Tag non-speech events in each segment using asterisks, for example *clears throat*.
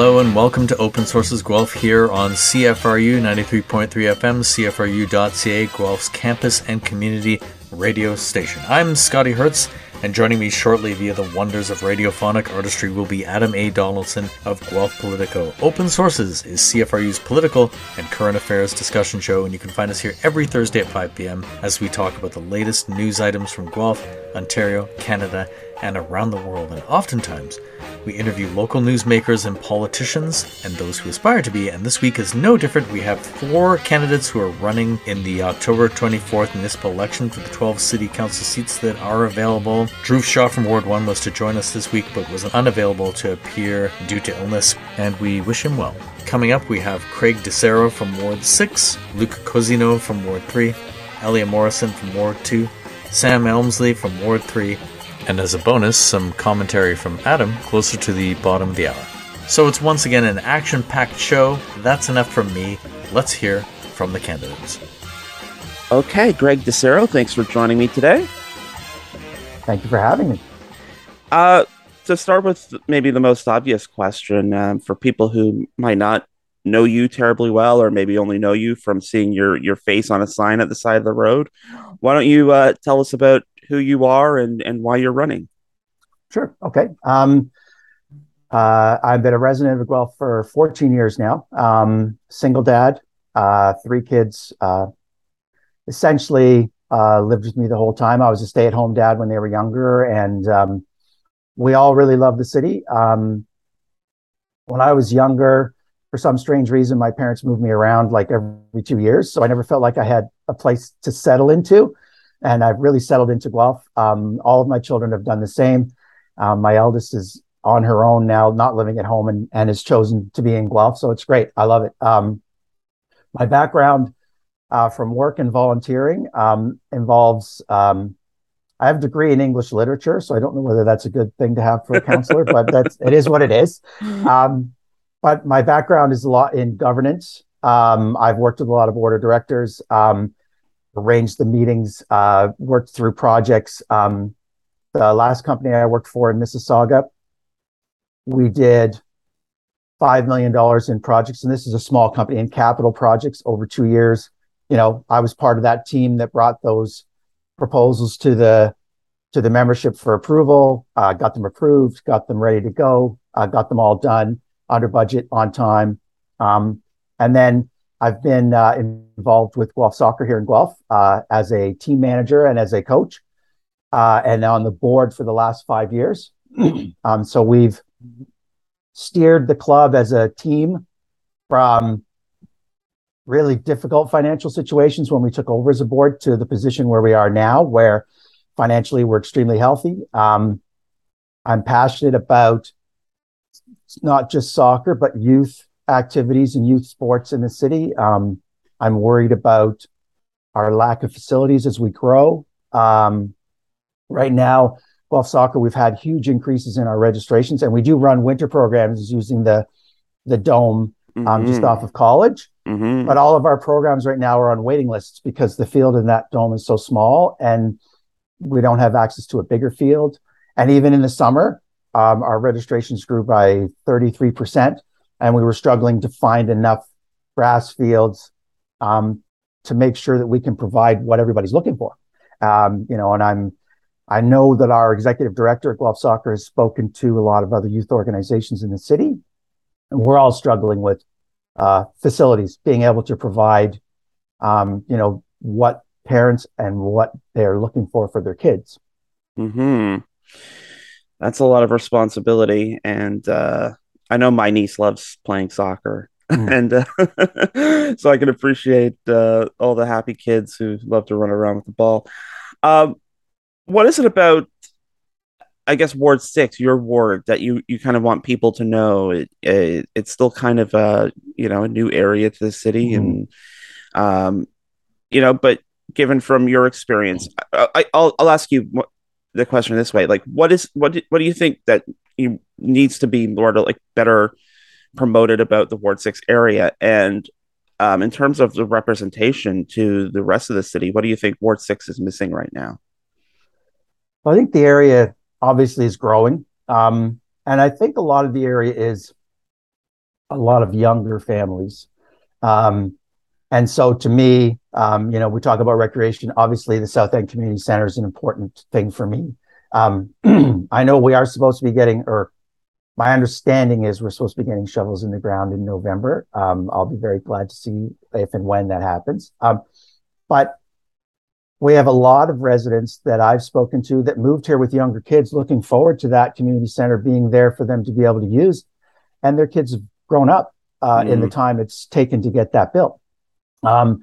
Hello and welcome to Open Sources Guelph here on CFRU 93.3 FM, CFRU.ca, Guelph's campus and community radio station. I'm Scotty Hertz, and joining me shortly via the wonders of radiophonic artistry will be Adam A. Donaldson of Guelph Politico. Open Sources is CFRU's political and current affairs discussion show, and you can find us here every Thursday at 5 p.m. as we talk about the latest news items from Guelph, Ontario, Canada, and around the world. And oftentimes, we interview local newsmakers and politicians and those who aspire to be. And this week is no different. We have four candidates who are running in the October 24th municipal election for the 12 city council seats that are available. Drew Shaw from Ward 1 was to join us this week but was unavailable to appear due to illness, and we wish him well. Coming up, we have Craig DeCero from Ward 6, Luke Cousineau from Ward 3, Elliot Morrison from Ward 2, Sam Elmsley from Ward 3, and as a bonus, some commentary from Adam closer to the bottom of the hour. So it's once again an action packed show. That's enough from me. Let's hear from the candidates. Okay, Craig DeCero, thanks for joining me today. Thank you for having me. Uh, to start with, maybe the most obvious question um, for people who might not know you terribly well, or maybe only know you from seeing your your face on a sign at the side of the road. Why don't you uh, tell us about who you are and, and why you're running. Sure. Okay. Um, uh, I've been a resident of Guelph for 14 years now. Um, single dad, uh, three kids. Uh, essentially, uh, lived with me the whole time. I was a stay-at-home dad when they were younger, and um, we all really love the city. Um, when I was younger, for some strange reason, my parents moved me around like every two years, so I never felt like I had a place to settle into and I've really settled into Guelph. Um, all of my children have done the same. Um, my eldest is on her own now, not living at home, and, and has chosen to be in Guelph. So it's great. I love it. Um, my background uh, from work and volunteering um, involves. Um, I have a degree in English literature, so I don't know whether that's a good thing to have for a counselor, but *laughs* that's it is what it is. Um, but my background is a lot in governance. I've worked with a lot of board of directors. Um, arranged the meetings, uh, worked through projects. Um, the last company I worked for in Mississauga, we did $5 million in projects. And this is a small company in capital projects over two years. You know, I was part of that team that brought those proposals to the to the membership for approval, uh, got them approved, got them ready to go, uh, got them all done under budget on time. Um, and then I've been uh, involved with Guelph Soccer here in Guelph uh, as a team manager and as a coach, uh, and on the board for the last five years. *clears throat* um, so we've steered the club as a team from really difficult financial situations when we took over as a board to the position where we are now, where financially we're extremely healthy. Um, I'm passionate about not just soccer, but youth activities and youth sports in the city. Um, I'm worried about our lack of facilities as we grow. Um, right now, Guelph Soccer, we've had huge increases in our registrations, and we do run winter programs using the the dome um, mm-hmm. just off of college. Mm-hmm. But all of our programs right now are on waiting lists because the field in that dome is so small, and we don't have access to a bigger field. And even in the summer, um, our registrations grew by 33 percent and we were struggling to find enough grass fields um, to make sure that we can provide what everybody's looking for. Um, you know, and I'm I know that our executive director at Guelph Soccer has spoken to a lot of other youth organizations in the city, and we're all struggling with uh, facilities, being able to provide, um, you know, what parents and what they're looking for for their kids. Hmm. That's a lot of responsibility, and uh, I know my niece loves playing soccer, *laughs* mm. and uh, *laughs* so I can appreciate uh, all the happy kids who love to run around with the ball. Um, what is it about? I guess Ward Six, your ward, that you you kind of want people to know. It, it it's still kind of a you know a new area to the city, mm. and um, you know, but given from your experience, I, will I'll ask you the question this way: like, what is what do, what do you think that he needs to be more to like better promoted about the Ward Six area. And um, in terms of the representation to the rest of the city, what do you think Ward Six is missing right now? Well, I think the area obviously is growing, um, and I think a lot of the area is a lot of younger families. Um, and so to me, um, you know, we talk about recreation. Obviously, the South End Community Center is an important thing for me. Um, *clears throat* I know we are supposed to be getting, or my understanding is we're supposed to be getting shovels in the ground in November. Um, I'll be very glad to see if and when that happens. Um, but we have a lot of residents that I've spoken to that moved here with younger kids, looking forward to that community center being there for them to be able to use, and their kids have grown up uh, mm. in the mm. time it's taken to get that built. Um,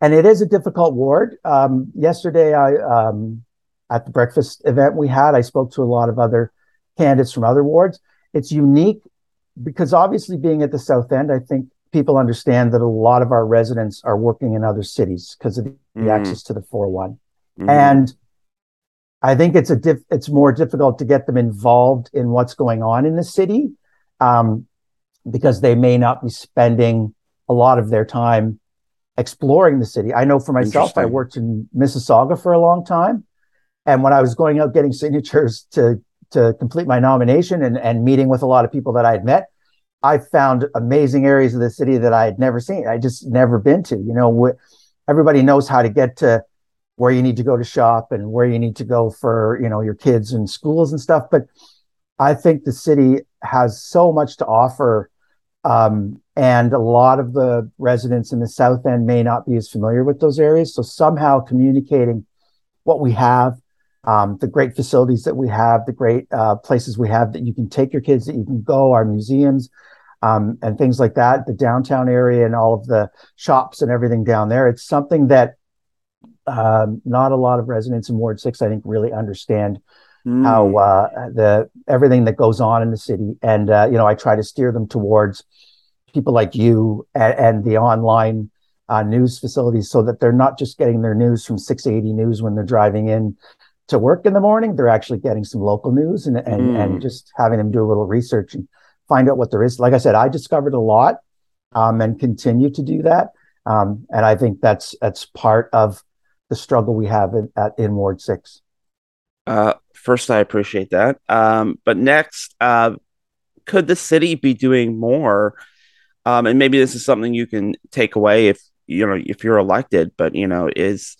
and it is a difficult ward. Um, yesterday, I um, at the breakfast event we had, I spoke to a lot of other candidates from other wards. It's unique because obviously being at the south end, I think people understand that a lot of our residents are working in other cities because of the mm. access to the 401. Mm. Mm-hmm. And I think it's a diff- it's more difficult to get them involved in what's going on in the city um, because they may not be spending a lot of their time exploring the city. I know for myself, I worked in Mississauga for a long time. And when I was going out getting *laughs* signatures to to complete my nomination and, and meeting with a lot of people that I had met, I found amazing areas of the city that I had never seen. I just never been to. You know, wh- everybody knows how to get to where you need to go to shop and where you need to go for you know your kids and schools and stuff. But I think the city has so much to offer, um, and a lot of the residents in the South End may not be as familiar with those areas. So somehow communicating what we have um, the great facilities that we have, the great uh, places we have that you can take your kids, that you can go, our museums, um, and things like that, the downtown area and all of the shops and everything down there. It's something that um, not a lot of residents in Ward Six, I think, really understand mm. how uh, the everything that goes on in the city. And uh, you know, I try to steer them towards people like you and, and the online uh, news facilities so that they're not just getting their news from 680 News when they're driving in to work in the morning, they're actually getting some local news and and, mm. and just having them do a little research and find out what there is. Like I said, I discovered a lot um, and continue to do that. Um, and I think that's that's part of the struggle we have in, at, in Ward Six. Uh, first, I appreciate that. Um, but next, uh, could the city be doing more? Um, and maybe this is something you can take away if you know if you're elected. But you know, is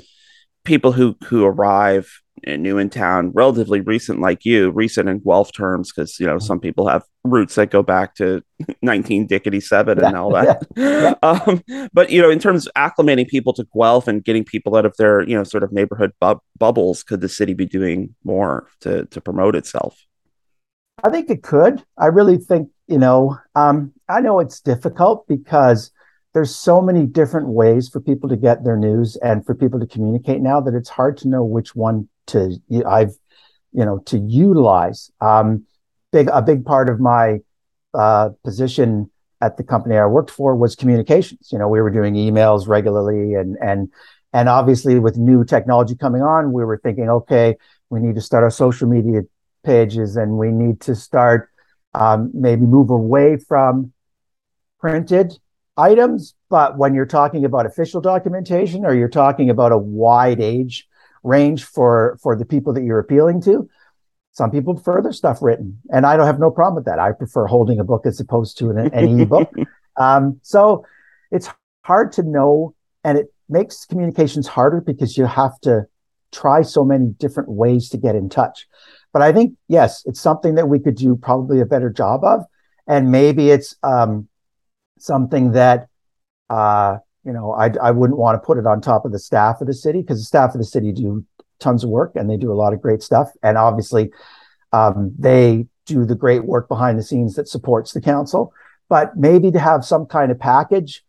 people who who arrive new in town, relatively recent, like you, recent in Guelph terms, because you know some people have roots that go back to *laughs* 1987 and all that. *laughs* Yeah. *laughs* um, but you know, in terms of acclimating people to Guelph and getting people out of their you know sort of neighborhood bu- bubbles, could the city be doing more to to promote itself? I think it could. I really think you know. Um, I know it's difficult because there's so many different ways for people to get their news and for people to communicate now that it's hard to know which one to I've you know to utilize. Um, big a big part of my uh, position at the company I worked for was communications. You know, we were doing emails regularly, and and and obviously with new technology coming on, we were thinking, okay, we need to start our social media pages, and we need to start um, maybe move away from printed items. But when you're talking about official documentation, or you're talking about a wide age range for for the people that you're appealing to. Some people prefer their stuff written, and I don't have no problem with that. I prefer holding a book as opposed to an, an e-book. *laughs* um, so it's hard to know, and it makes communications harder because you have to try so many different ways to get in touch. But I think yes, it's something that we could do probably a better job of, and maybe it's um, something that uh, you know, I, I wouldn't want to put it on top of the staff of the city because the staff of the city do tons of work and they do a lot of great stuff. And obviously, um, they do the great work behind the scenes that supports the council. But maybe to have some kind of package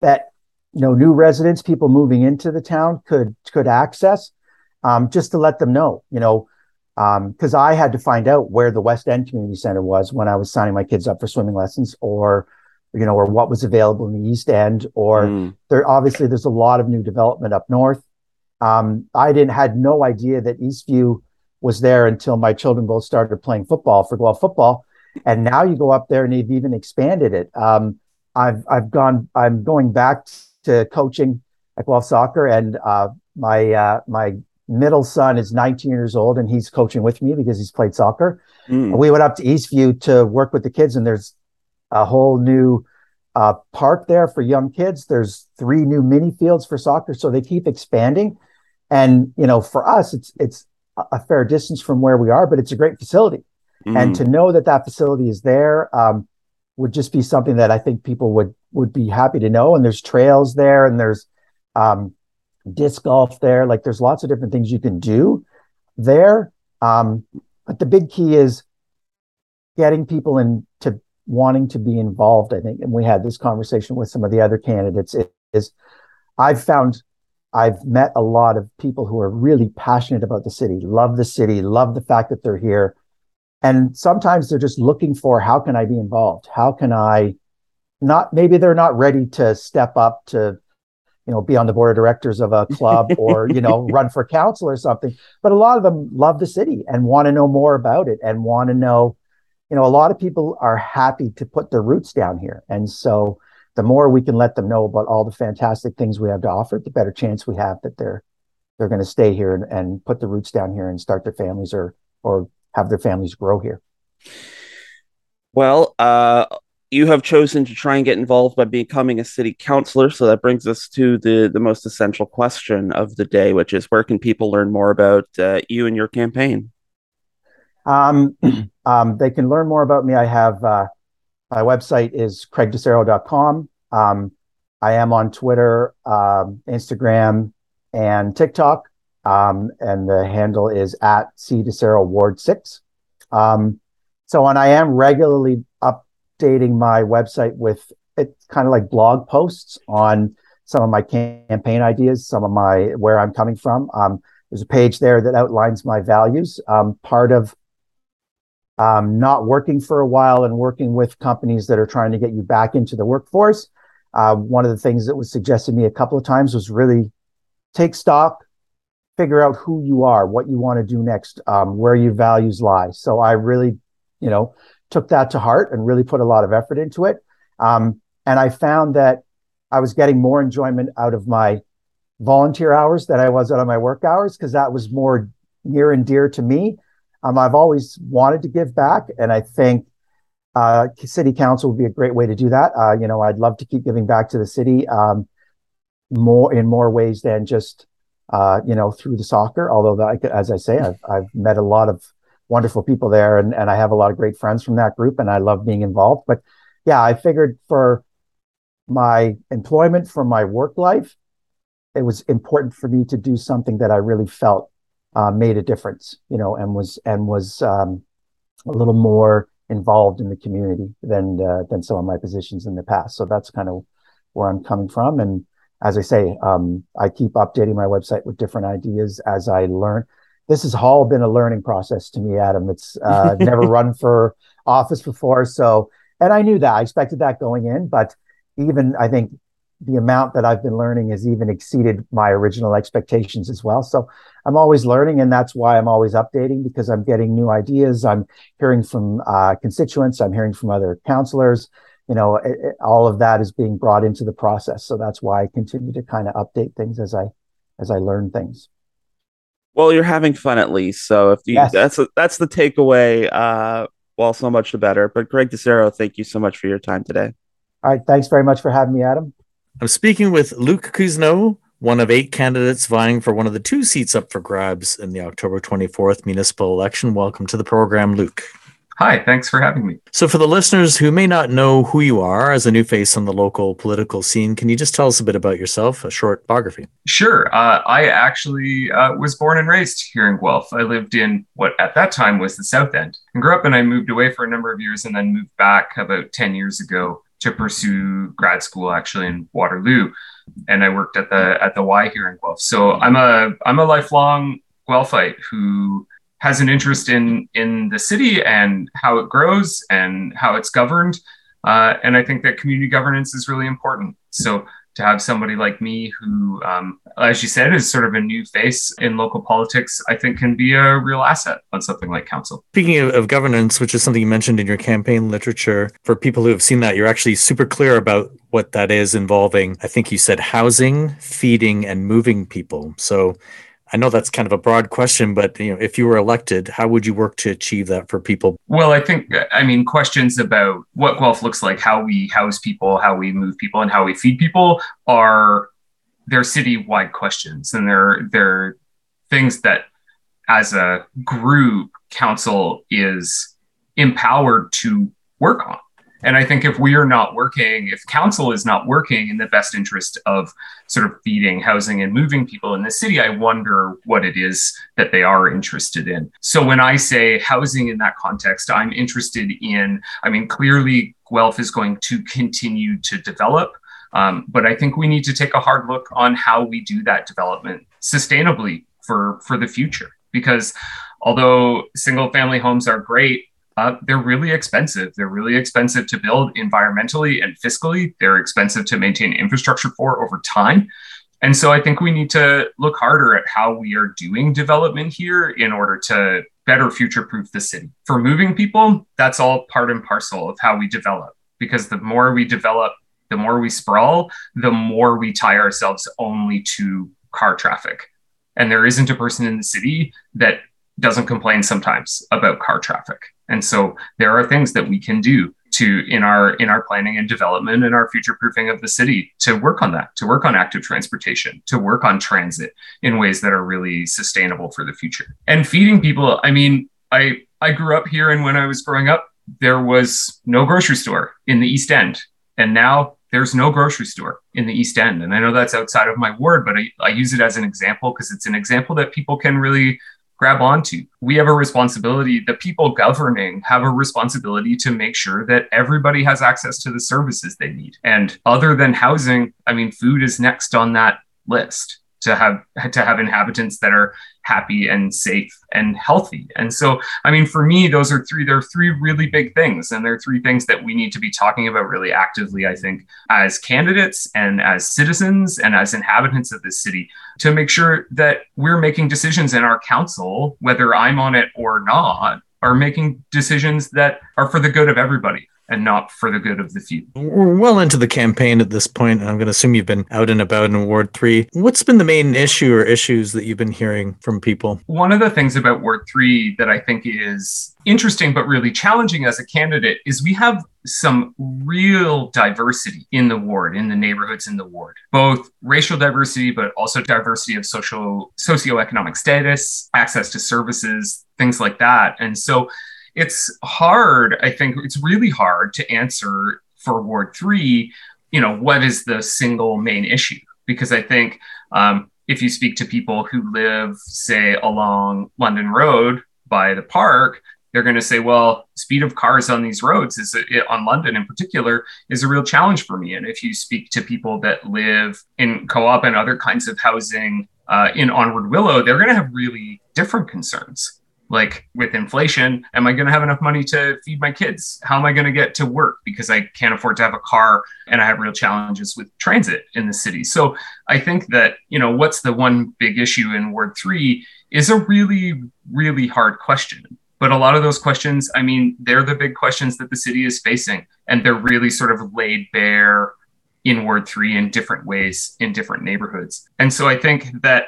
that you know new residents, people moving into the town could could access, um, just to let them know, you know, because um, I had to find out where the West End Community Center was when I was signing my kids up for swimming lessons or you know, or what was available in the East End, or mm. there obviously there's a lot of new development up north. Um, I didn't had no idea that Eastview was there until my children both started playing football for Guelph football, and now you go up there and they've even expanded it. Um, I've I've gone I'm going back to coaching at Guelph soccer, and uh, my uh, my middle son is 19 years old and he's coaching with me because he's played soccer. Mm. We went up to Eastview to work with the kids, and there's a whole new uh, park there for young kids. There's three new mini fields for soccer, so they keep expanding. And you know, for us, it's it's a fair distance from where we are, but it's a great facility. Mm. And to know that that facility is there um, would just be something that I think people would would be happy to know. And there's trails there, and there's um, disc golf there. Like there's lots of different things you can do there. Um, but the big key is getting people into wanting to be involved. I think, and we had this conversation with some of the other candidates. Is I've found I've met a lot of people who are really passionate about the city, love the city, love the fact that they're here. And sometimes they're just looking for how can I be involved? How can I not maybe they're not ready to step up to you know be on the board of directors of a club *laughs* or you know run for council or something but a lot of them love the city and want to know more about it and want to know you know a lot of people are happy to put their roots down here and so the more we can let them know about all the fantastic things we have to offer, the better chance we have that they're they're going to stay here and, and put the roots down here and start their families or or have their families grow here. Well, uh, you have chosen to try and get involved by becoming a city councilor. So that brings us to the the most essential question of the day, which is where can people learn more about uh, you and your campaign? Um, *clears throat* um, they can learn more about me. I have uh, my website is craigdecero.com. Um, I am on Twitter, um, Instagram, and TikTok. Um, and the handle is at C DeCero Ward 6. Um, so, and I am regularly updating my website with it's kind of like blog posts on some of my campaign ideas, some of my where I'm coming from. Um, there's a page there that outlines my values. Um, part of um, not working for a while and working with companies that are trying to get you back into the workforce. Uh, one of the things that was suggested to me a couple of times was really take stock, figure out who you are, what you want to do next, um, where your values lie. So I really, you know, took that to heart and really put a lot of effort into it. Um, and I found that I was getting more enjoyment out of my volunteer hours than I was out of my work hours because that was more near and dear to me. Um, I've always wanted to give back, and I think uh, city council would be a great way to do that. Uh, you know, I'd love to keep giving back to the city um, more in more ways than just uh, you know through the soccer. Although, that, as I say, I've I've met a lot of wonderful people there, and and I have a lot of great friends from that group, and I love being involved. But yeah, I figured for my employment, for my work life, it was important for me to do something that I really felt uh, made a difference, you know, and was and was um, a little more involved in the community than uh, than some of my positions in the past. So that's kind of where I'm coming from. And as I say, um, I keep updating my website with different ideas as I learn. This has all been a learning process to me, Adam. It's uh, never *laughs* run for office before, so and I knew that. I expected that going in, but even I think the amount that I've been learning has even exceeded my original expectations as well. So I'm always learning, and that's why I'm always updating because I'm getting new ideas. I'm hearing from uh, constituents. I'm hearing from other councilors. You know, it, it, all of that is being brought into the process. So that's why I continue to kind of update things as I as I learn things. Well, you're having fun at least. So if you, yes. that's a, that's the takeaway. Uh, well, so much the better. But Craig DeCero, thank you so much for your time today. All right, thanks very much for having me, Adam. I'm speaking with Luke Cousineau, one of eight candidates vying for one of the two seats up for grabs in the October 24th municipal election. Welcome to the program, Luke. Hi, thanks for having me. So, for the listeners who may not know who you are as a new face on the local political scene, can you just tell us a bit about yourself, a short biography? Sure. Uh, I actually uh, was born and raised here in Guelph. I lived in what at that time was the South End and grew up, and I moved away for a number of years and then moved back about 10 years ago to pursue grad school actually in Waterloo, and I worked at the at the Y here in Guelph. So I'm a I'm a lifelong Guelphite who has an interest in in the city and how it grows and how it's governed, uh, and I think that community governance is really important. So to have somebody like me who, um, as you said, is sort of a new face in local politics, I think can be a real asset on something like council. Speaking of, of, governance, which is something you mentioned in your campaign literature, for people who have seen that, you're actually super clear about what that is involving. I think you said housing, feeding, and moving people. So I know that's kind of a broad question, but you know, if you were elected, how would you work to achieve that for people? Well, I think I mean questions about what Guelph looks like, how we house people, how we move people, and how we feed people are they're city-wide questions, and they're they're things that as a group council is empowered to work on. And I think if we are not working, if council is not working in the best interest of sort of feeding, housing, and moving people in the city, I wonder what it is that they are interested in. So when I say housing in that context, I'm interested in, I mean, clearly Guelph is going to continue to develop. Um, but I think we need to take a hard look on how we do that development sustainably for, for the future. Because although single family homes are great, uh, they're really expensive. They're really expensive to build environmentally and fiscally. They're expensive to maintain infrastructure for over time. And so I think we need to look harder at how we are doing development here in order to better future proof the city. For moving people, that's all part and parcel of how we develop because the more we develop, the more we sprawl, the more we tie ourselves only to car traffic. And there isn't a person in the city that doesn't complain sometimes about car traffic. And so there are things that we can do to in our in our planning and development and our future proofing of the city to work on that to work on active transportation to work on transit in ways that are really sustainable for the future. And feeding people i mean i i grew up here and when i was growing up there was no grocery store in the east end. And now there's no grocery store in the east end. And i know that's outside of my ward but i, I use it as an example because it's an example that people can really grab onto. We have a responsibility, the people governing have a responsibility to make sure that everybody has access to the services they need. And other than housing, I mean, food is next on that list to have to have inhabitants that are happy and safe and healthy. And so, I mean, for me, those are three, there are three really big things. And there are three things that we need to be talking about really actively, I think, as candidates and as citizens and as inhabitants of this city to make sure that we're making decisions in our council, whether I'm on it or not, are making decisions that are for the good of everybody and not for the good of the few. We're well into the campaign at this point, and I'm going to assume you've been out and about in Ward 3. What's been the main issue or issues that you've been hearing from people? One of the things about Ward 3 that I think is interesting but really challenging as a candidate is we have some real diversity in the ward in the neighborhoods in the ward both racial diversity but also diversity of social socioeconomic status access to services things like that and so it's hard. I think it's really hard to answer for Ward three. You know, what is the single main issue? Because I think um, if you speak to people who live, say, along London Road by the park, they're going to say, well, speed of cars on these roads is on London in particular is a real challenge for me. And if you speak to people that live in co-op and other kinds of housing uh, in Onward Willow, they're going to have really different concerns like with inflation am i going to have enough money to feed my kids? How am i going to get to work? Because i can't afford to have a car and i have real challenges with transit in the city. So i think that you know what's the one big issue in ward 3 is a really really hard question. But a lot of those questions i mean they're the big questions that the city is facing and they're really sort of laid bare in ward 3 in different ways in different neighborhoods. And so i think that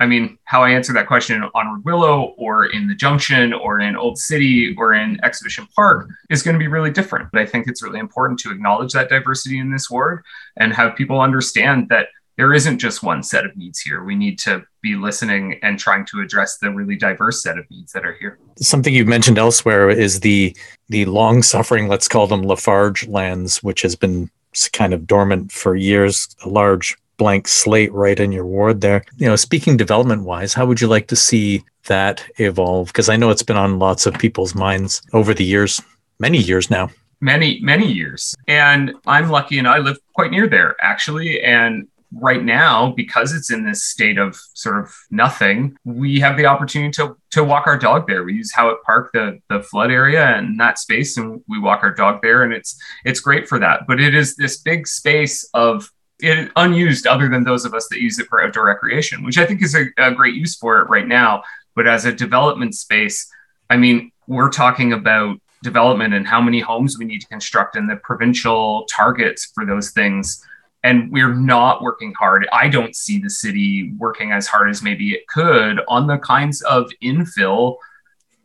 I mean, how I answer that question on Willow or in the Junction or in Old City or in Exhibition Park is going to be really different. But I think it's really important to acknowledge that diversity in this ward and have people understand that there isn't just one set of needs here. We need to be listening and trying to address the really diverse set of needs that are here. Something you've mentioned elsewhere is the the long suffering, let's call them Lafarge lands, which has been kind of dormant for years, a large blank slate right in your ward there. You know, speaking development wise, how would you like to see that evolve? Because I know it's been on lots of people's minds over the years, many years now. Many, many years. And I'm lucky and I live quite near there actually. And right now, because it's in this state of sort of nothing, we have the opportunity to to walk our dog there. We use Howitt Park, the the flood area and that space, and we walk our dog there, and it's it's great for that. But it is this big space of it, unused other than those of us that use it for outdoor recreation, which I think is a, a great use for it right now. But as a development space, I mean, we're talking about development and how many homes we need to construct and the provincial targets for those things and we're not working hard. I don't see the city working as hard as maybe it could on the kinds of infill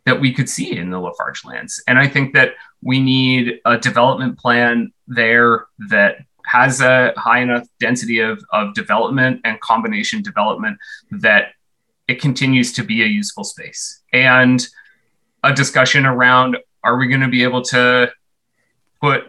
that we could see in the Lafarge lands. And I think that we need a development plan there that has a high enough density of, of development and combination development that it continues to be a useful space. And a discussion around are we going to be able to put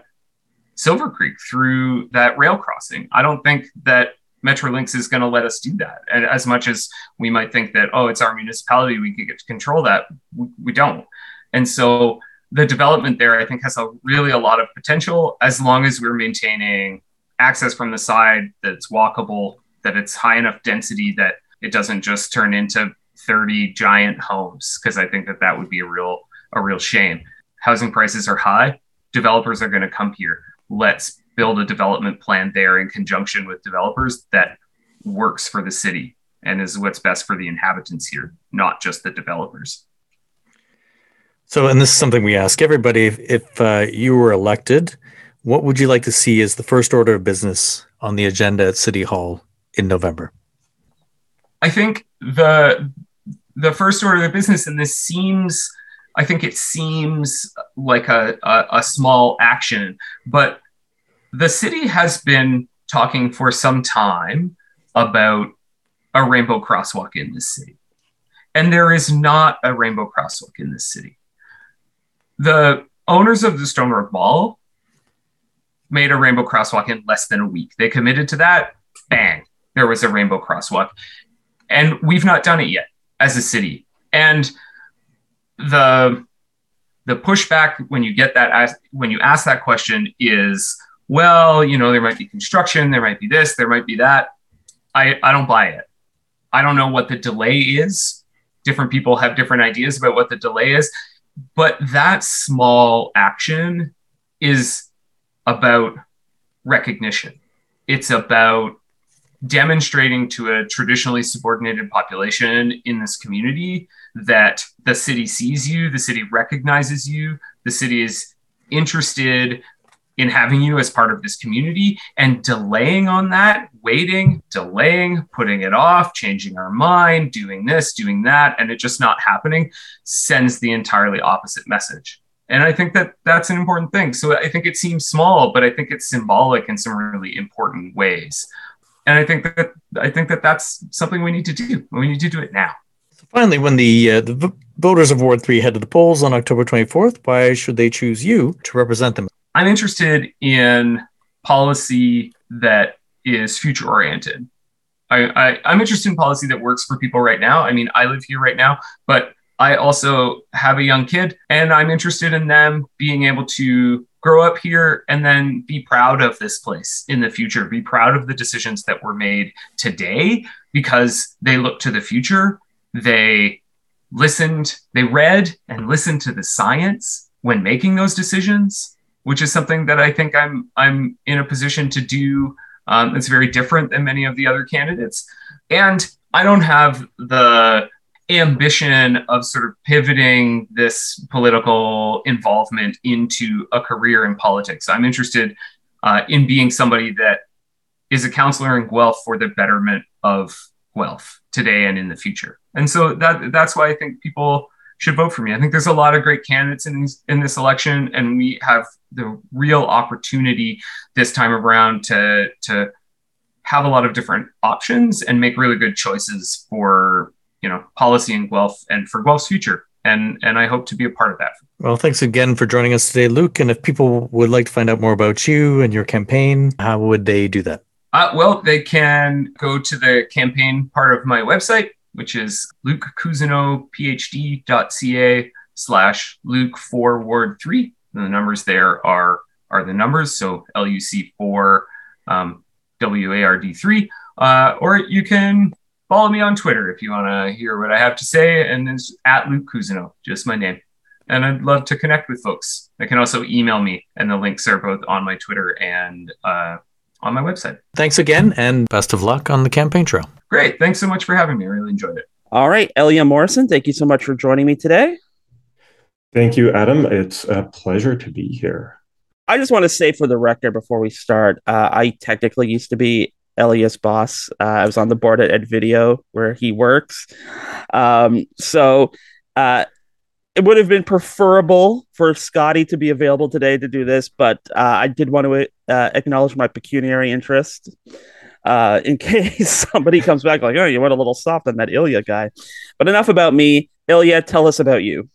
Silver Creek through that rail crossing? I don't think that Metrolinx is going to let us do that. And as much as we might think that, oh, it's our municipality, we could get to control that, we, we don't. And so the development there, I think, has a really a lot of potential as long as we're maintaining access from the side that's walkable, that it's high enough density that it doesn't just turn into 30 giant homes. Because I think that that would be a real a real shame. Housing prices are high. Developers are going to come here. Let's build a development plan there in conjunction with developers that works for the city and is what's best for the inhabitants here, not just the developers. So, and this is something we ask everybody if, uh, you were elected, what would you like to see as the first order of business on the agenda at City Hall in November? I think the the first order of business, and this seems, I think it seems like a, a, a small action, but the city has been talking for some time about a rainbow crosswalk in this city. And there is not a rainbow crosswalk in this city. The owners of the Stone Mall made a rainbow crosswalk in less than a week. They committed to that, bang, there was a rainbow crosswalk. And we've not done it yet as a city. And the the pushback when you get that when you ask that question is well, you know, there might be construction, there might be this, there might be that. I, I don't buy it. I don't know what the delay is. Different people have different ideas about what the delay is, but that small action is about recognition. It's about demonstrating to a traditionally subordinated population in this community that the city sees you, the city recognizes you, the city is interested in having you as part of this community and delaying on that, waiting, delaying, putting it off, changing our mind, doing this, doing that, and it just not happening sends the entirely opposite message. And I think that that's an important thing. So I think it seems small, but I think it's symbolic in some really important ways. And I think that I think that that's something we need to do. We need to do it now. So finally, when the uh, the voters of Ward Three head to the polls on October 24th, why should they choose you to represent them? I'm interested in policy that is future oriented. I, I, am interested in policy that works for people right now. I mean, I live here right now, but I also have a young kid and I'm interested in them being able to grow up here and then be proud of this place in the future, be proud of the decisions that were made today because they look to the future. They listened, they read and listened to the science when making those decisions which is something that I think I'm I'm in a position to do. Um, it's very different than many of the other candidates, and I don't have the ambition of sort of pivoting this political involvement into a career in politics. I'm interested uh, in being somebody that is a counselor in Guelph for the betterment of Guelph today and in the future. And so that that's why I think people should vote for me. I think there's a lot of great candidates in these, in this election, and we have the real opportunity this time around to to have a lot of different options and make really good choices for you know policy in Guelph and for Guelph's future. And and I hope to be a part of that. Well, thanks again for joining us today, Luke. And if people would like to find out more about you and your campaign, how would they do that? Uh, well, they can go to the campaign part of my website, which is lukecousineauphd.ca slash Luke 4 Ward 3. And the numbers there are are the numbers. So LUC4 um, WARD3. Uh, or you can follow me on Twitter if you want to hear what I have to say. And it's at Luke Cousineau, just my name. And I'd love to connect with folks. They can also email me, and the links are both on my Twitter and uh, on my website. Thanks again, and best of luck on the campaign trail. Great. Thanks so much for having me. I really enjoyed it. All right. Elia Morrison, thank you so much for joining me today. Thank you, Adam. It's a pleasure to be here. I just want to say for the record before we start, uh, I technically used to be Elias boss. Uh, I was on the board at Ed Video where he works. Um, so uh, it would have been preferable for Scotty to be available today to do this, but uh, I did want to uh, acknowledge my pecuniary interest uh, in *laughs* case somebody comes back like, oh, you went a little soft on that Ilya guy. But enough about me. Ilya, tell us about you.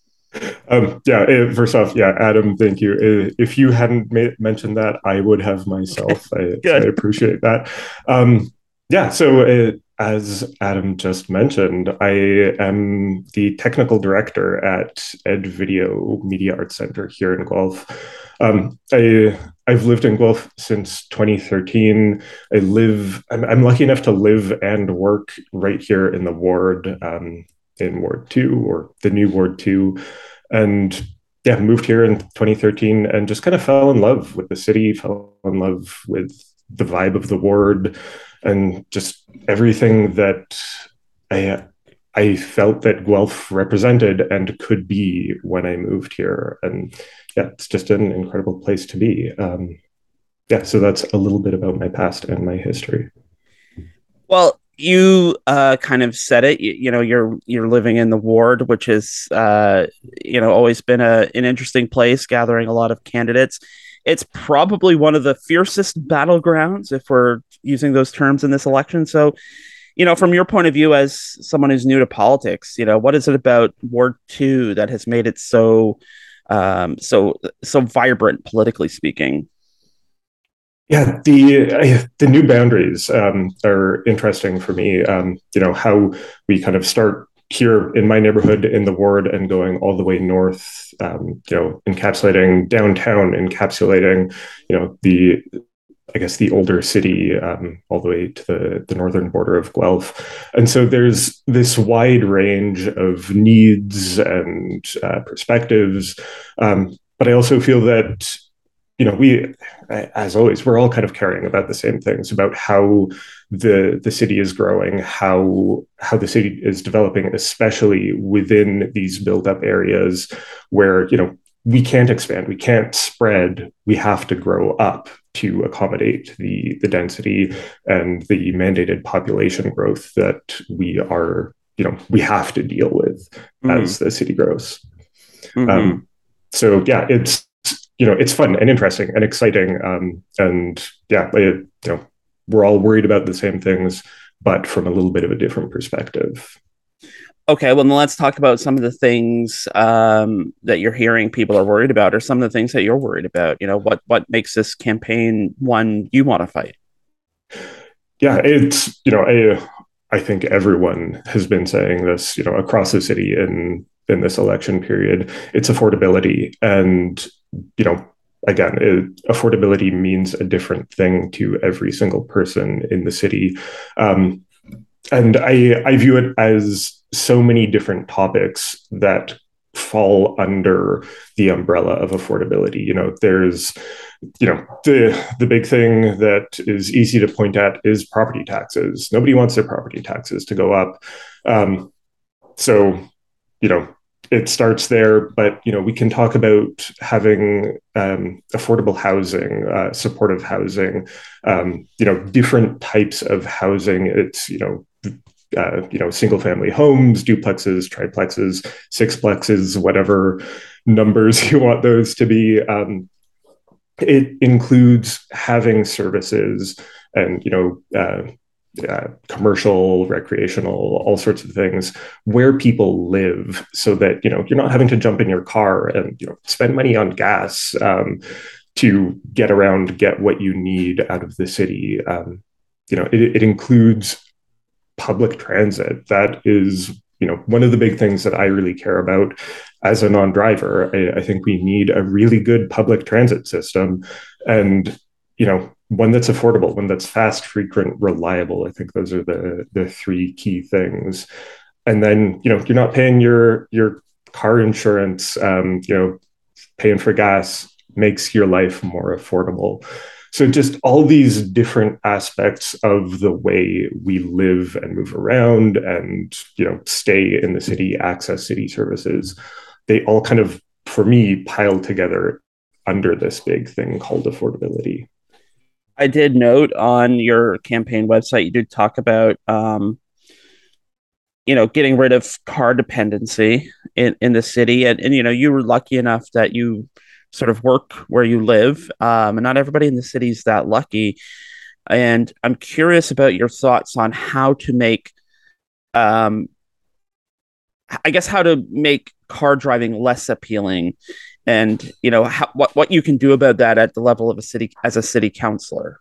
Um, yeah, uh, first off, yeah, Adam, thank you. Uh, if you hadn't ma- mentioned that, I would have myself. *laughs* I, I, appreciate that. Um, yeah, so uh, as Adam just mentioned, I am the technical director at Ed Video Media Arts Center here in Guelph. Um, I I've lived in Guelph since 2013. I live. I'm, I'm, lucky enough to live and work right here in the ward. Um, in Ward 2 or the new Ward 2. And yeah, moved here in 2013 and just kind of fell in love with the city, fell in love with the vibe of the ward and just everything that I I felt that Guelph represented and could be when I moved here. And yeah, it's just an incredible place to be. Um, yeah, so that's a little bit about my past and my history. Well, you uh, kind of said it. You, you, know, you're you're living in the ward, which is uh, you know always been a, an interesting place, gathering a lot of candidates. It's probably one of the fiercest battlegrounds, if we're using those terms in this election. So, you know, from your point of view as someone who's new to politics, you know, what is it about Ward Two that has made it so um, so so vibrant, politically speaking? Yeah, the the new boundaries um, are interesting for me. Um, you know how we kind of start here in my neighborhood in the ward and going all the way north. Um, you know, encapsulating downtown, encapsulating you know the I guess the older city um, all the way to the, the northern border of Guelph. And so there's this wide range of needs and uh, perspectives. Um, but I also feel that you know, we, as always, we're all kind of caring about the same things about how the the city is growing, how how the city is developing, especially within these built up areas where you know we can't expand, we can't spread, we have to grow up to accommodate the the density and the mandated population growth that we are you know we have to deal with mm-hmm. as the city grows. Mm-hmm. Um, so yeah, it's you know it's fun and interesting and exciting um, and yeah it, you know we're all worried about the same things but from a little bit of a different perspective. Okay well then let's talk about some of the things um, that you're hearing people are worried about or some of the things that you're worried about. You know what what makes this campaign one you want to fight? Yeah it's you know I, I think everyone has been saying this you know across the city in in this election period. It's affordability and you know, again, it, affordability means a different thing to every single person in the city. Um, and I, I view it as so many different topics that fall under the umbrella of affordability. You know, there's, you know, the the big thing that is easy to point at is property taxes. Nobody wants their property taxes to go up. Um, so, you know, it starts there, but you know we can talk about having um, affordable housing, uh, supportive housing, um, you know different types of housing. It's you know uh, you know single family homes, duplexes, triplexes, sixplexes, whatever numbers *laughs* you want those to be. Um, it includes having services and you know uh, uh, commercial, recreational, all sorts of things where people live, so that you know you're not having to jump in your car and you know spend money on gas um, to get around, get what you need out of the city. Um, you know, it, it includes public transit. That is you know one of the big things that I really care about as a non-driver. I, I think we need a really good public transit system, and you know one that's affordable, one that's fast, frequent, reliable. I think those are the the three key things. And then you know you're not paying your your car insurance. Um, you know, paying for gas makes your life more affordable. So just all these different aspects of the way we live and move around, and you know, stay in the city, access city services, they all kind of, for me, pile together under this big thing called affordability. I did note on your campaign website, you did talk about, um, you know, getting rid of car dependency in, in the city. And, and, you know, you were lucky enough that you sort of work where you live. Um, and not everybody in the city is that lucky. And I'm curious about your thoughts on how to make, um, I guess, how to make car driving less appealing and you know how, what what you can do about that at the level of a city as a city councilor.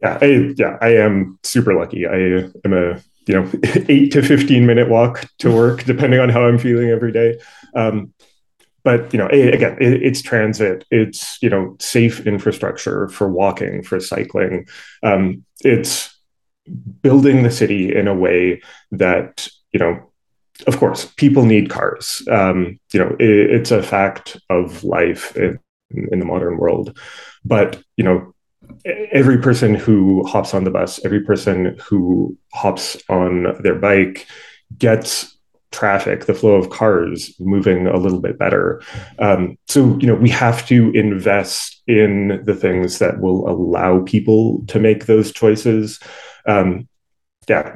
Yeah I, yeah I am super lucky. I am a you know *laughs* 8 to 15 minute walk to work *laughs* depending on how I'm feeling every day. Um, but you know again it's transit. It's you know safe infrastructure for walking for cycling. Um, it's building the city in a way that you know of course, people need cars. Um, you know, it, it's a fact of life in, in the modern world. But you know, every person who hops on the bus, every person who hops on their bike gets traffic, the flow of cars moving a little bit better. Um, so, you know, we have to invest in the things that will allow people to make those choices. Um, yeah,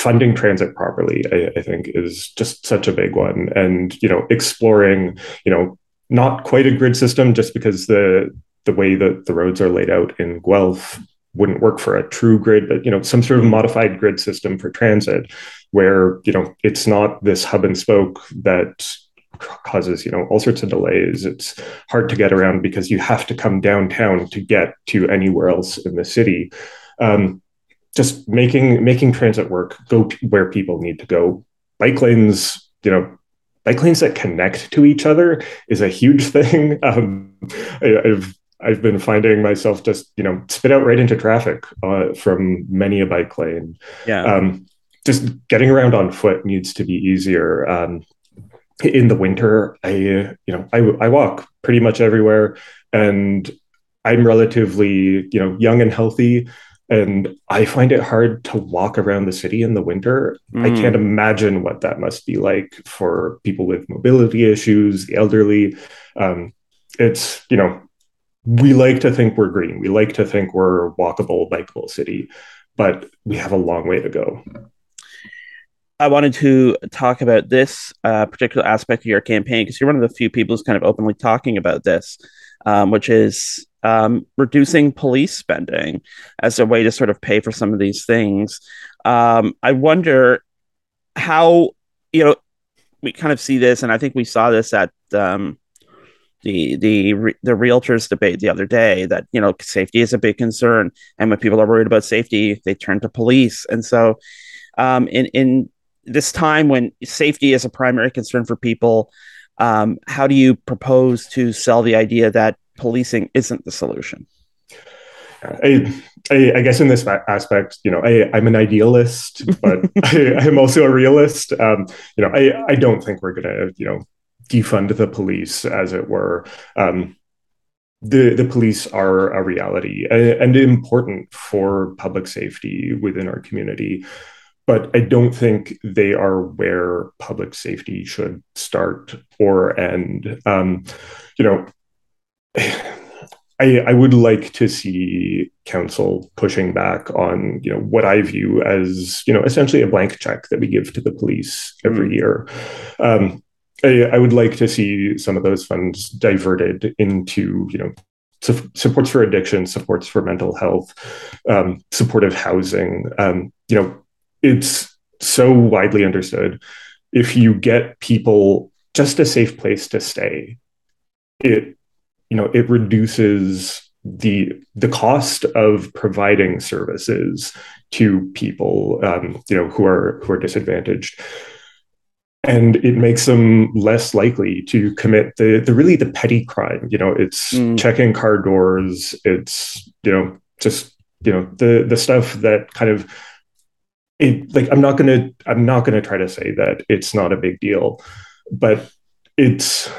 funding transit properly, I, I, think, is just such a big one. And you know, exploring, you know, not quite a grid system, just because the the way that the roads are laid out in Guelph wouldn't work for a true grid, but you know, some sort of modified grid system for transit, where you know it's not this hub and spoke that causes you know all sorts of delays it's hard to get around because you have to come downtown to get to anywhere else in the city um, just making making transit work go where people need to go bike lanes you know bike lanes that connect to each other is a huge *laughs* thing um, I, have I've been finding myself just you know spit out right into traffic uh, from many a bike lane. Yeah. Um, just getting around on foot needs to be easier. Um, in the winter, I you know I I walk pretty much everywhere, and I'm relatively you know young and healthy and I find it hard to walk around the city in the winter. Mm. I can't imagine what that must be like for people with mobility issues, the elderly. Um, it's, you know, we like to think we're green. We like to think we're a walkable, bikeable city, but we have a long way to go. I wanted to talk about this uh, particular aspect of your campaign because you're one of the few people who's kind of openly talking about this, um, which is um, reducing police spending as a way to sort of pay for some of these things. Um, I wonder how you know we kind of see this, and I think we saw this at um, the the the realtors debate the other day that you know safety is a big concern, and when people are worried about safety, they turn to police, and so um, in in this time when safety is a primary concern for people. Um, how do you propose to sell the idea that policing isn't the solution. I, I, I, guess in this aspect, you know, I, I'm an idealist, but *laughs* *laughs* I, am also a realist. Um, you know, I, I don't think we're going to, you know, defund the police, as it were. Um, the the police are a reality and, and important for public safety within our community, but I don't think they are where public safety should start or end. Um, you know, I, I would like to see council pushing back on you know what I view as you know essentially a blank check that we give to the police every mm. year. Um, I, I, would like to see some of those funds diverted into you know su- supports for addiction, supports for mental health, um, supportive housing. Um, you know, it's so widely understood. If you get people just a safe place to stay, it you know it reduces the the cost of providing services to people um, you know who are who are disadvantaged and it makes them less likely to commit the the really the petty crime you know it's mm. checking car doors it's you know just you know the the stuff that kind of it like i'm not going to i'm not going to try to say that it's not a big deal but it's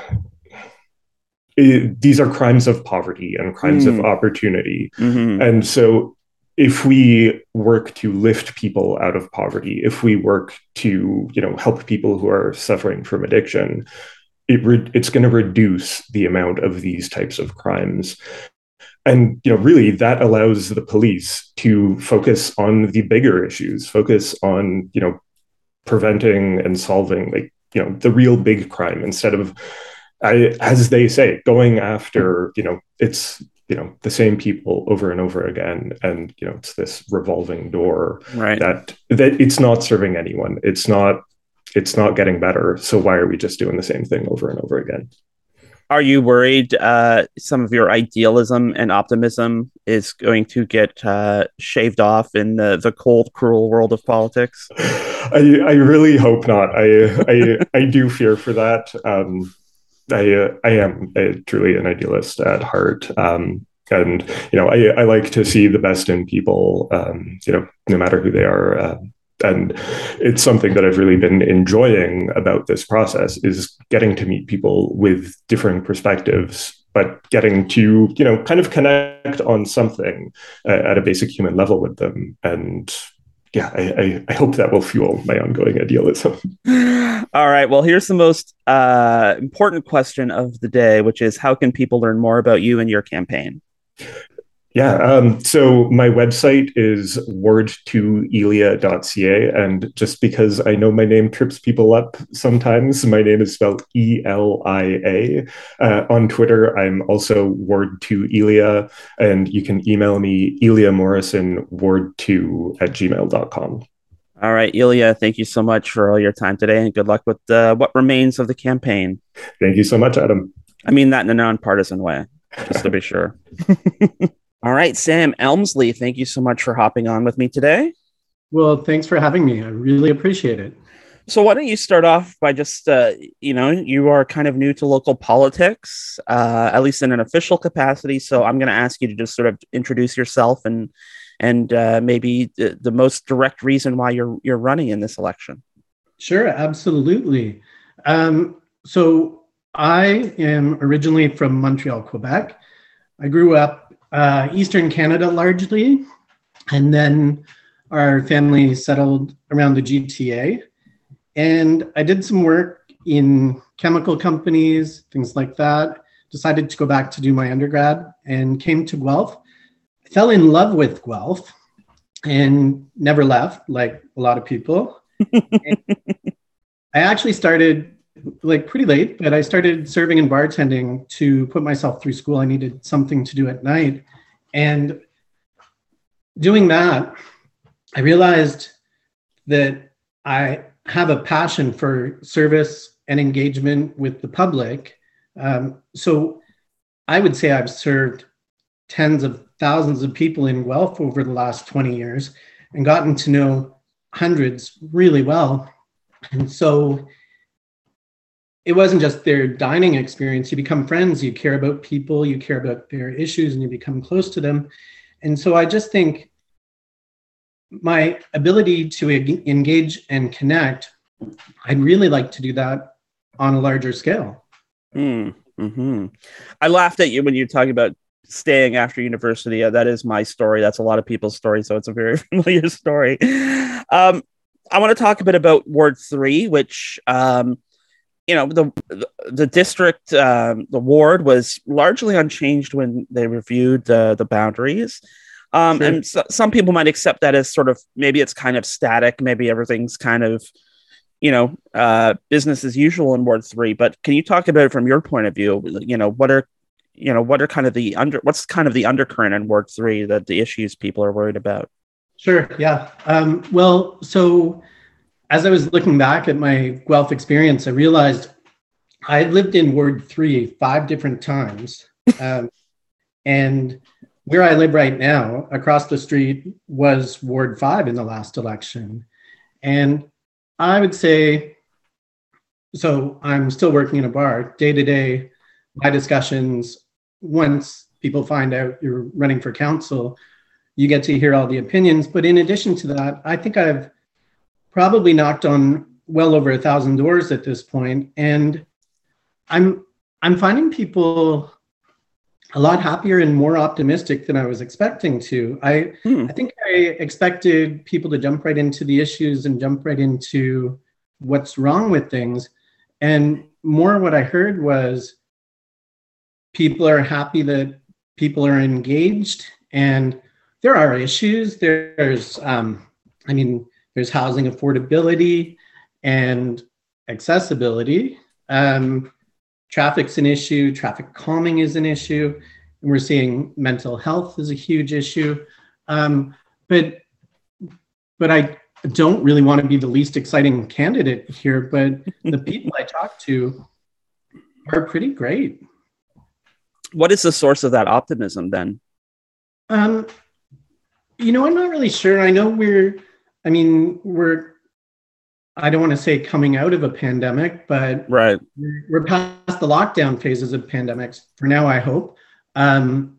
it, these are crimes of poverty and crimes mm. of opportunity. Mm-hmm. And so if we work to lift people out of poverty, if we work to, you know, help people who are suffering from addiction, it re- it's going to reduce the amount of these types of crimes and you know really that allows the police to focus on the bigger issues focus on you know preventing and solving like you know the real big crime instead of I, as they say going after you know it's you know the same people over and over again and you know it's this revolving door right that that it's not serving anyone it's not it's not getting better so why are we just doing the same thing over and over again are you worried uh, some of your idealism and optimism is going to get uh, shaved off in the, the cold, cruel world of politics? I, I really hope not. I, I, I do fear for that. Um, I, uh, I am a, truly an idealist at heart. Um, and, you know, I, I like to see the best in people, um, you know, no matter who they are. Uh, and it's something that I've really been enjoying about this process is getting to meet people with differing perspectives but getting to you know kind of connect on something uh, at a basic human level with them and yeah I, I, hope that will fuel my ongoing idealism. *laughs* All right well here's the most uh, important question of the day which is how can people learn more about you and your campaign yeah. Um, so my website is ward2elia.ca. And just because I know my name trips people up sometimes, my name is spelled E L I A. Uh, on Twitter, I'm also ward2elia. And you can email me, Elia Morrison, ward2 at gmail.com. All right, Elia, thank you so much for all your time today and good luck with uh, what remains of the campaign. Thank you so much, Adam. I mean that in a nonpartisan way, just to be sure. *laughs* All right, Sam Elmsley, thank you so much for hopping on with me today. Well, thanks for having me. I really appreciate it. So, why don't you start off by just, uh, you know, you are kind of new to local politics, uh, at least in an official capacity. So, I'm going to ask you to just sort of introduce yourself and and uh, maybe the, the most direct reason why you're you're running in this election. Sure, absolutely. Um, so, I am originally from Montreal, Quebec. I grew up uh, Eastern Canada largely, and then our family settled around the GTA. And I did some work in chemical companies, things like that. Decided to go back to do my undergrad and came to Guelph. I fell in love with Guelph and never left, like a lot of people. *laughs* I actually started like pretty late, but I started serving and bartending to put myself through school. I needed something to do at night. And doing that, I realized that I have a passion for service and engagement with the public. Um, so I would say I've served tens of thousands of people in Guelph over the last 20 years and gotten to know hundreds really well. And so it wasn't just their dining experience. You become friends, you care about people, you care about their issues, and you become close to them. And so I just think my ability to engage and connect, I'd really like to do that on a larger scale. Mm, hmm I laughed at you when you're talking about staying after university. That is my story. That's a lot of people's story. So it's a very *laughs* familiar story. Um, I want to talk a bit about Ward 3, which. Um, you know the the district um, the ward was largely unchanged when they reviewed uh, the boundaries. Um, sure. and so, some people might accept that as sort of maybe it's kind of static maybe everything's kind of you know uh, business as usual in ward 3 but can you talk about it from your point of view? You know what are you know what are kind of the under what's kind of the undercurrent in ward 3 that the issues people are worried about? Sure yeah. Um, well so as I was looking back at my Guelph experience, I realized I lived in Ward 3 five different times. *laughs* Um, and where I live right now, across the street, was Ward 5 in the last election. And I would say, so I'm still working in a bar day to day. My discussions, once people find out you're running for council, you get to hear all the opinions. But in addition to that, I think I've probably knocked on well over a thousand doors at this point, and I'm I'm finding people a lot happier and more optimistic than I was expecting to. I hmm. I think I expected people to jump right into the issues and jump right into what's wrong with things. And more what I heard was people are happy that people are engaged and there are issues. There's, um, I mean, there's housing affordability and accessibility. Um, traffic's an issue, traffic calming is an issue, and we're seeing mental health is a huge issue. Um, but but I don't really want to be the least exciting candidate here, but the *laughs* people I talk to are pretty great. What is the source of that optimism then? Um, you know, I'm not really sure. I know we're, I mean, we're, I don't want to say coming out of a pandemic, but right, we're, past the lockdown phases of pandemics for now. I hope, um,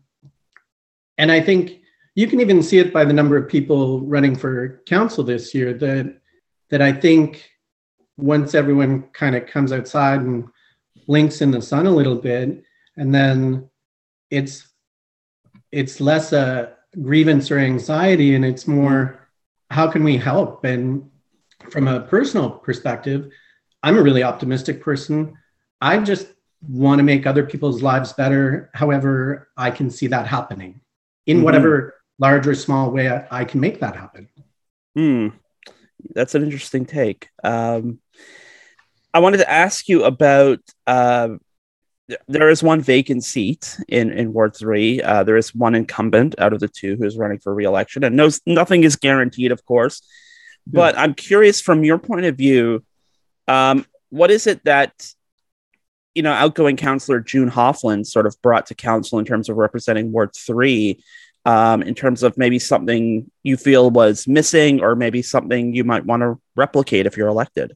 and I think you can even see it by the number of people running for council this year. That that I think once everyone kind of comes outside and blinks in the sun a little bit, and then it's it's less a grievance or anxiety, and it's more how can we help? And from a personal perspective, I'm a really optimistic person. I just want to make other people's lives better, however I can see that happening in mm-hmm. whatever large or small way I, I can make that happen. Hmm. That's an interesting take. Um, I wanted to ask you about uh, there is one vacant seat in, in Ward 3. Uh, there is one incumbent out of the two who's running for reelection, and no, nothing is guaranteed, of course. But yeah. I'm curious from your point of view, um, what is it that you know outgoing councillor June Hofland sort of brought to council in terms of representing Ward 3 um, in terms of maybe something you feel was missing or maybe something you might want to replicate if you're elected?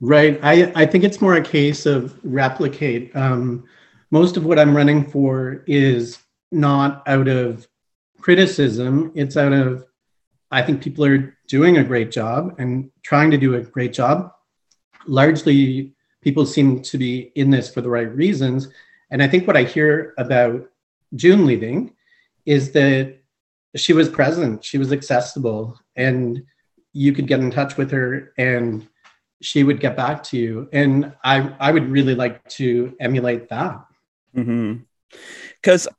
Right. I, I think it's more a case of replicate. Um, most of what I'm running for is not out of criticism, it's out of, I think people are doing a great job and trying to do a great job. Largely, people seem to be in this for the right reasons. And I think what I hear about June leaving is that she was present, she was accessible, and you could get in touch with her and she would get back to you. And I, I would really like to emulate that. Because mm-hmm.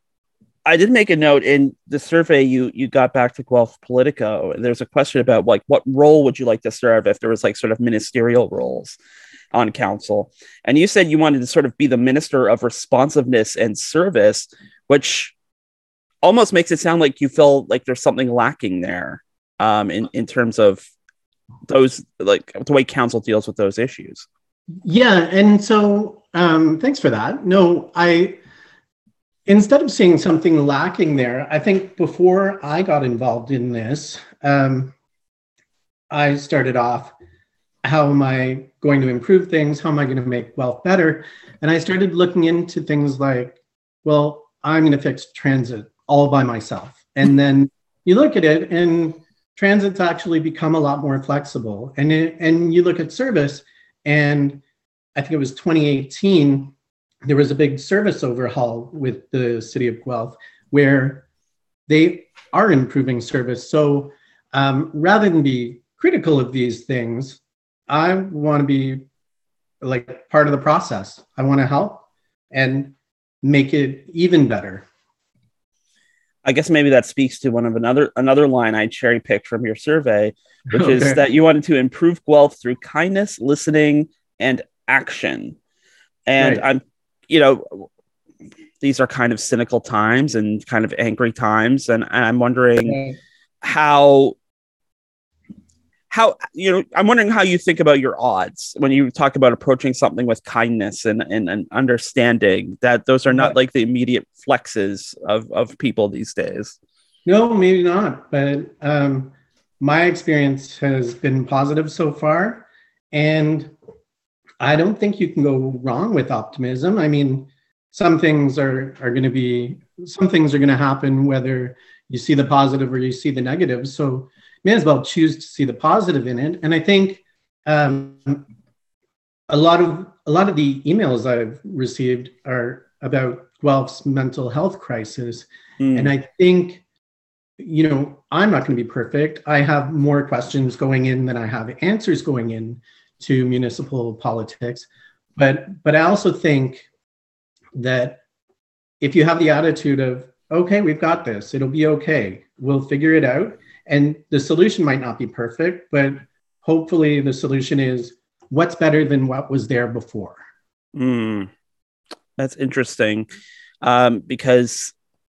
I did make a note in the survey you you got back to Guelph Politico. There's a question about like what role would you like to serve if there was like sort of ministerial roles on council, and you said you wanted to sort of be the minister of responsiveness and service, which almost makes it sound like you feel like there's something lacking there um, in in terms of those like the way council deals with those issues. Yeah, and so um, thanks for that. No, I instead of seeing something lacking there, I think before I got involved in this, um, I started off. How am I going to improve things? How am I going to make Guelph better? And I started looking into things like, well, I'm going to fix transit all by myself. And then you look at it and transit's actually become a lot more flexible. And, it, and you look at service and I think it was 2018, there was a big service overhaul with the city of Guelph where they are improving service. So um, rather than be critical of these things, I want to be like part of the process. I want to help and make it even better. I guess maybe that speaks to one of another another line I cherry picked from your survey, which okay. is that you wanted to improve Guelph through kindness, listening, and action. And right. I'm, you know, these are kind of cynical times and kind of angry times, and, and I'm wondering okay. how how you know i'm wondering how you think about your odds when you talk about approaching something with kindness and and, and understanding that those are not like the immediate flexes of of people these days. No maybe not but um my experience has been positive so far and i don't think you can go wrong with optimism. I mean some things are are going to be some things are going to happen whether you see the positive or you see the negative. So may as well choose to see the positive in it. And I think um, a lot of a lot of the emails I've received are about Guelph's mental health crisis, mm. and I think you know I'm not going to be perfect. I have more questions going in than I have answers going in to municipal politics, but but I also think that if you have the attitude of okay, we've got this, it'll be okay, we'll figure it out, and the solution might not be perfect, but hopefully the solution is what's better than what was there before. Mm, that's interesting um, because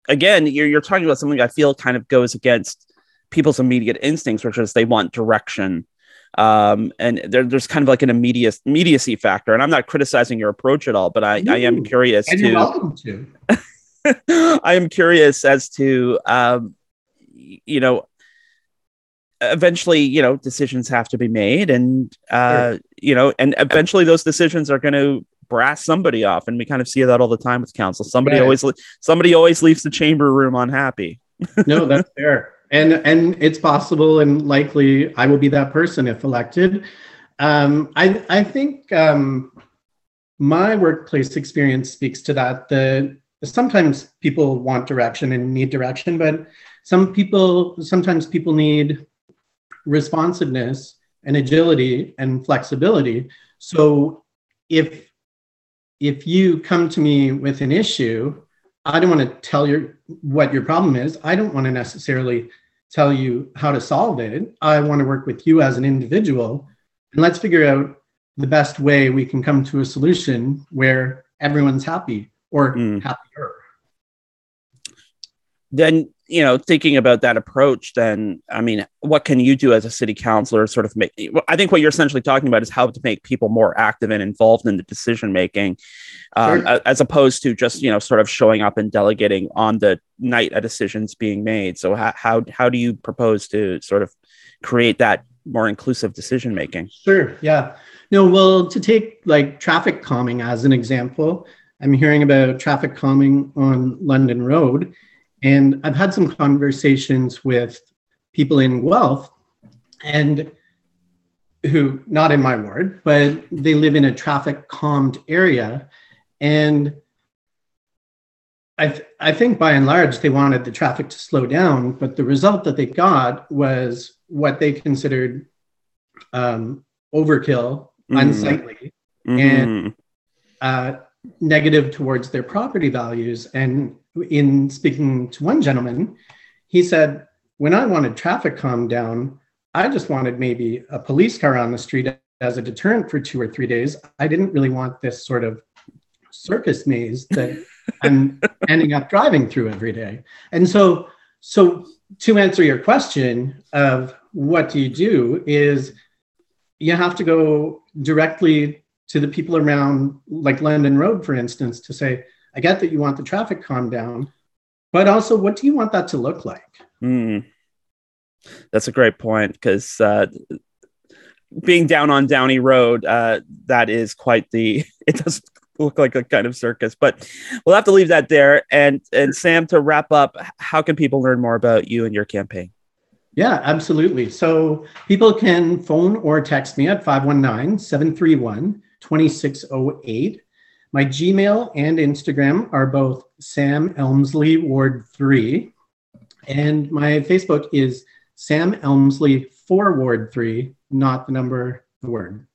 again, you're, you're talking about something I feel kind of goes against people's immediate instincts, which is they want direction. Um, and there, there's kind of like an immediate immediacy factor. And I'm not criticizing your approach at all, but I, I am curious and to, you're welcome to. *laughs* I am curious as to, um, you know, eventually, you know, decisions have to be made and, uh, sure. you know, and eventually those decisions are going to brass somebody off. And we kind of see that all the time with council. Somebody right. always, somebody always leaves the chamber room unhappy. *laughs* no, that's fair. And, and it's possible and likely I will be that person if elected. Um, I, I think um, my workplace experience speaks to that. The sometimes people want direction and need direction, but some people sometimes people need responsiveness and agility and flexibility. So if if you come to me with an issue, I don't want to tell you what your problem is. I don't want to necessarily tell you how to solve it. I want to work with you as an individual and let's figure out the best way we can come to a solution where everyone's happy or mm. happier. Then you know, thinking about that approach, then I mean, what can you do as a city councilor? Sort of make. I think what you're essentially talking about is how to make people more active and involved in the decision making, um, sure. as opposed to just you know, sort of showing up and delegating on the night a decision's being made. So how how how do you propose to sort of create that more inclusive decision making? Sure. Yeah. No. Well, to take like traffic calming as an example, I'm hearing about traffic calming on London Road and I've had some conversations with people in Guelph and who not in my ward, but they live in a traffic calmed area. And I, th- I think by and large, they wanted the traffic to slow down, but the result that they got was what they considered um, overkill, mm. unsightly, mm. and uh, negative towards their property values. And in speaking to one gentleman, he said, when I wanted traffic calmed down, I just wanted maybe a police car on the street as a deterrent for two or three days. I didn't really want this sort of circus maze that *laughs* I'm ending up driving through every day. And so, so to answer your question of what do you do is you have to go directly to the people around like London Road, for instance, to say, I get that you want the traffic calmed down, but also what do you want that to look like? Mm. That's a great point because uh, being down on Downey Road, uh, that is quite the. *laughs* It does look like a kind of circus, but we'll have to leave that there. And and Sam, to wrap up, how can people learn more about you and your campaign? Yeah, absolutely. So people can phone or text me at 519 731 2608. My Gmail and Instagram are both Sam Elmsley Ward 3. And my Facebook is Sam Elmsley 4 Ward 3, not the number, the word.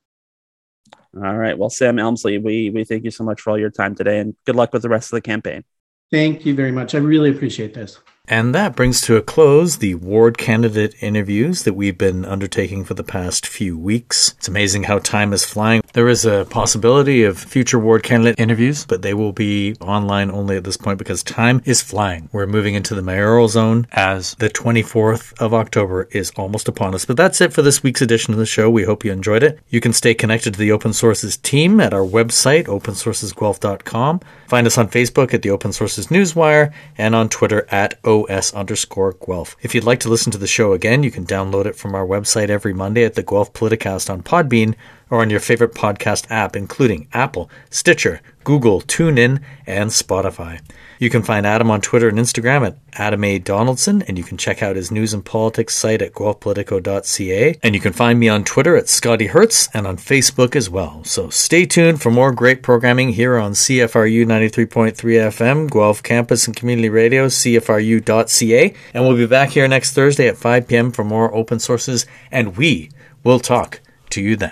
All right. Well, Sam Elmsley, we, we thank you so much for all your time today and good luck with the rest of the campaign. Thank you very much. I really appreciate this. And that brings to a close the ward candidate interviews that we've been undertaking for the past few weeks. It's amazing how time is flying. There is a possibility of future ward candidate interviews, but they will be online only at this point because time is flying. We're moving into the mayoral zone as the 24th of October is almost upon us. But that's it for this week's edition of the show. We hope you enjoyed it. You can stay connected to the Open Sources team at our website, opensourcesguelph.com. Find us on Facebook at the Open Sources Newswire and on Twitter at OS underscore Guelph. If you'd like to listen to the show again, you can download it from our website every Monday at the Guelph Politicast on Podbean or on your favorite podcast app, including Apple, Stitcher, Google, TuneIn, and Spotify. You can find Adam on Twitter and Instagram at Adam A. Donaldson, and you can check out his news and politics site at guelphpolitico.ca. And you can find me on Twitter at Scotty Hertz and on Facebook as well. So stay tuned for more great programming here on CFRU 93.3 FM, Guelph Campus and Community Radio, CFRU.ca. And we'll be back here next Thursday at 5 p.m. for more open sources, and we will talk to you then.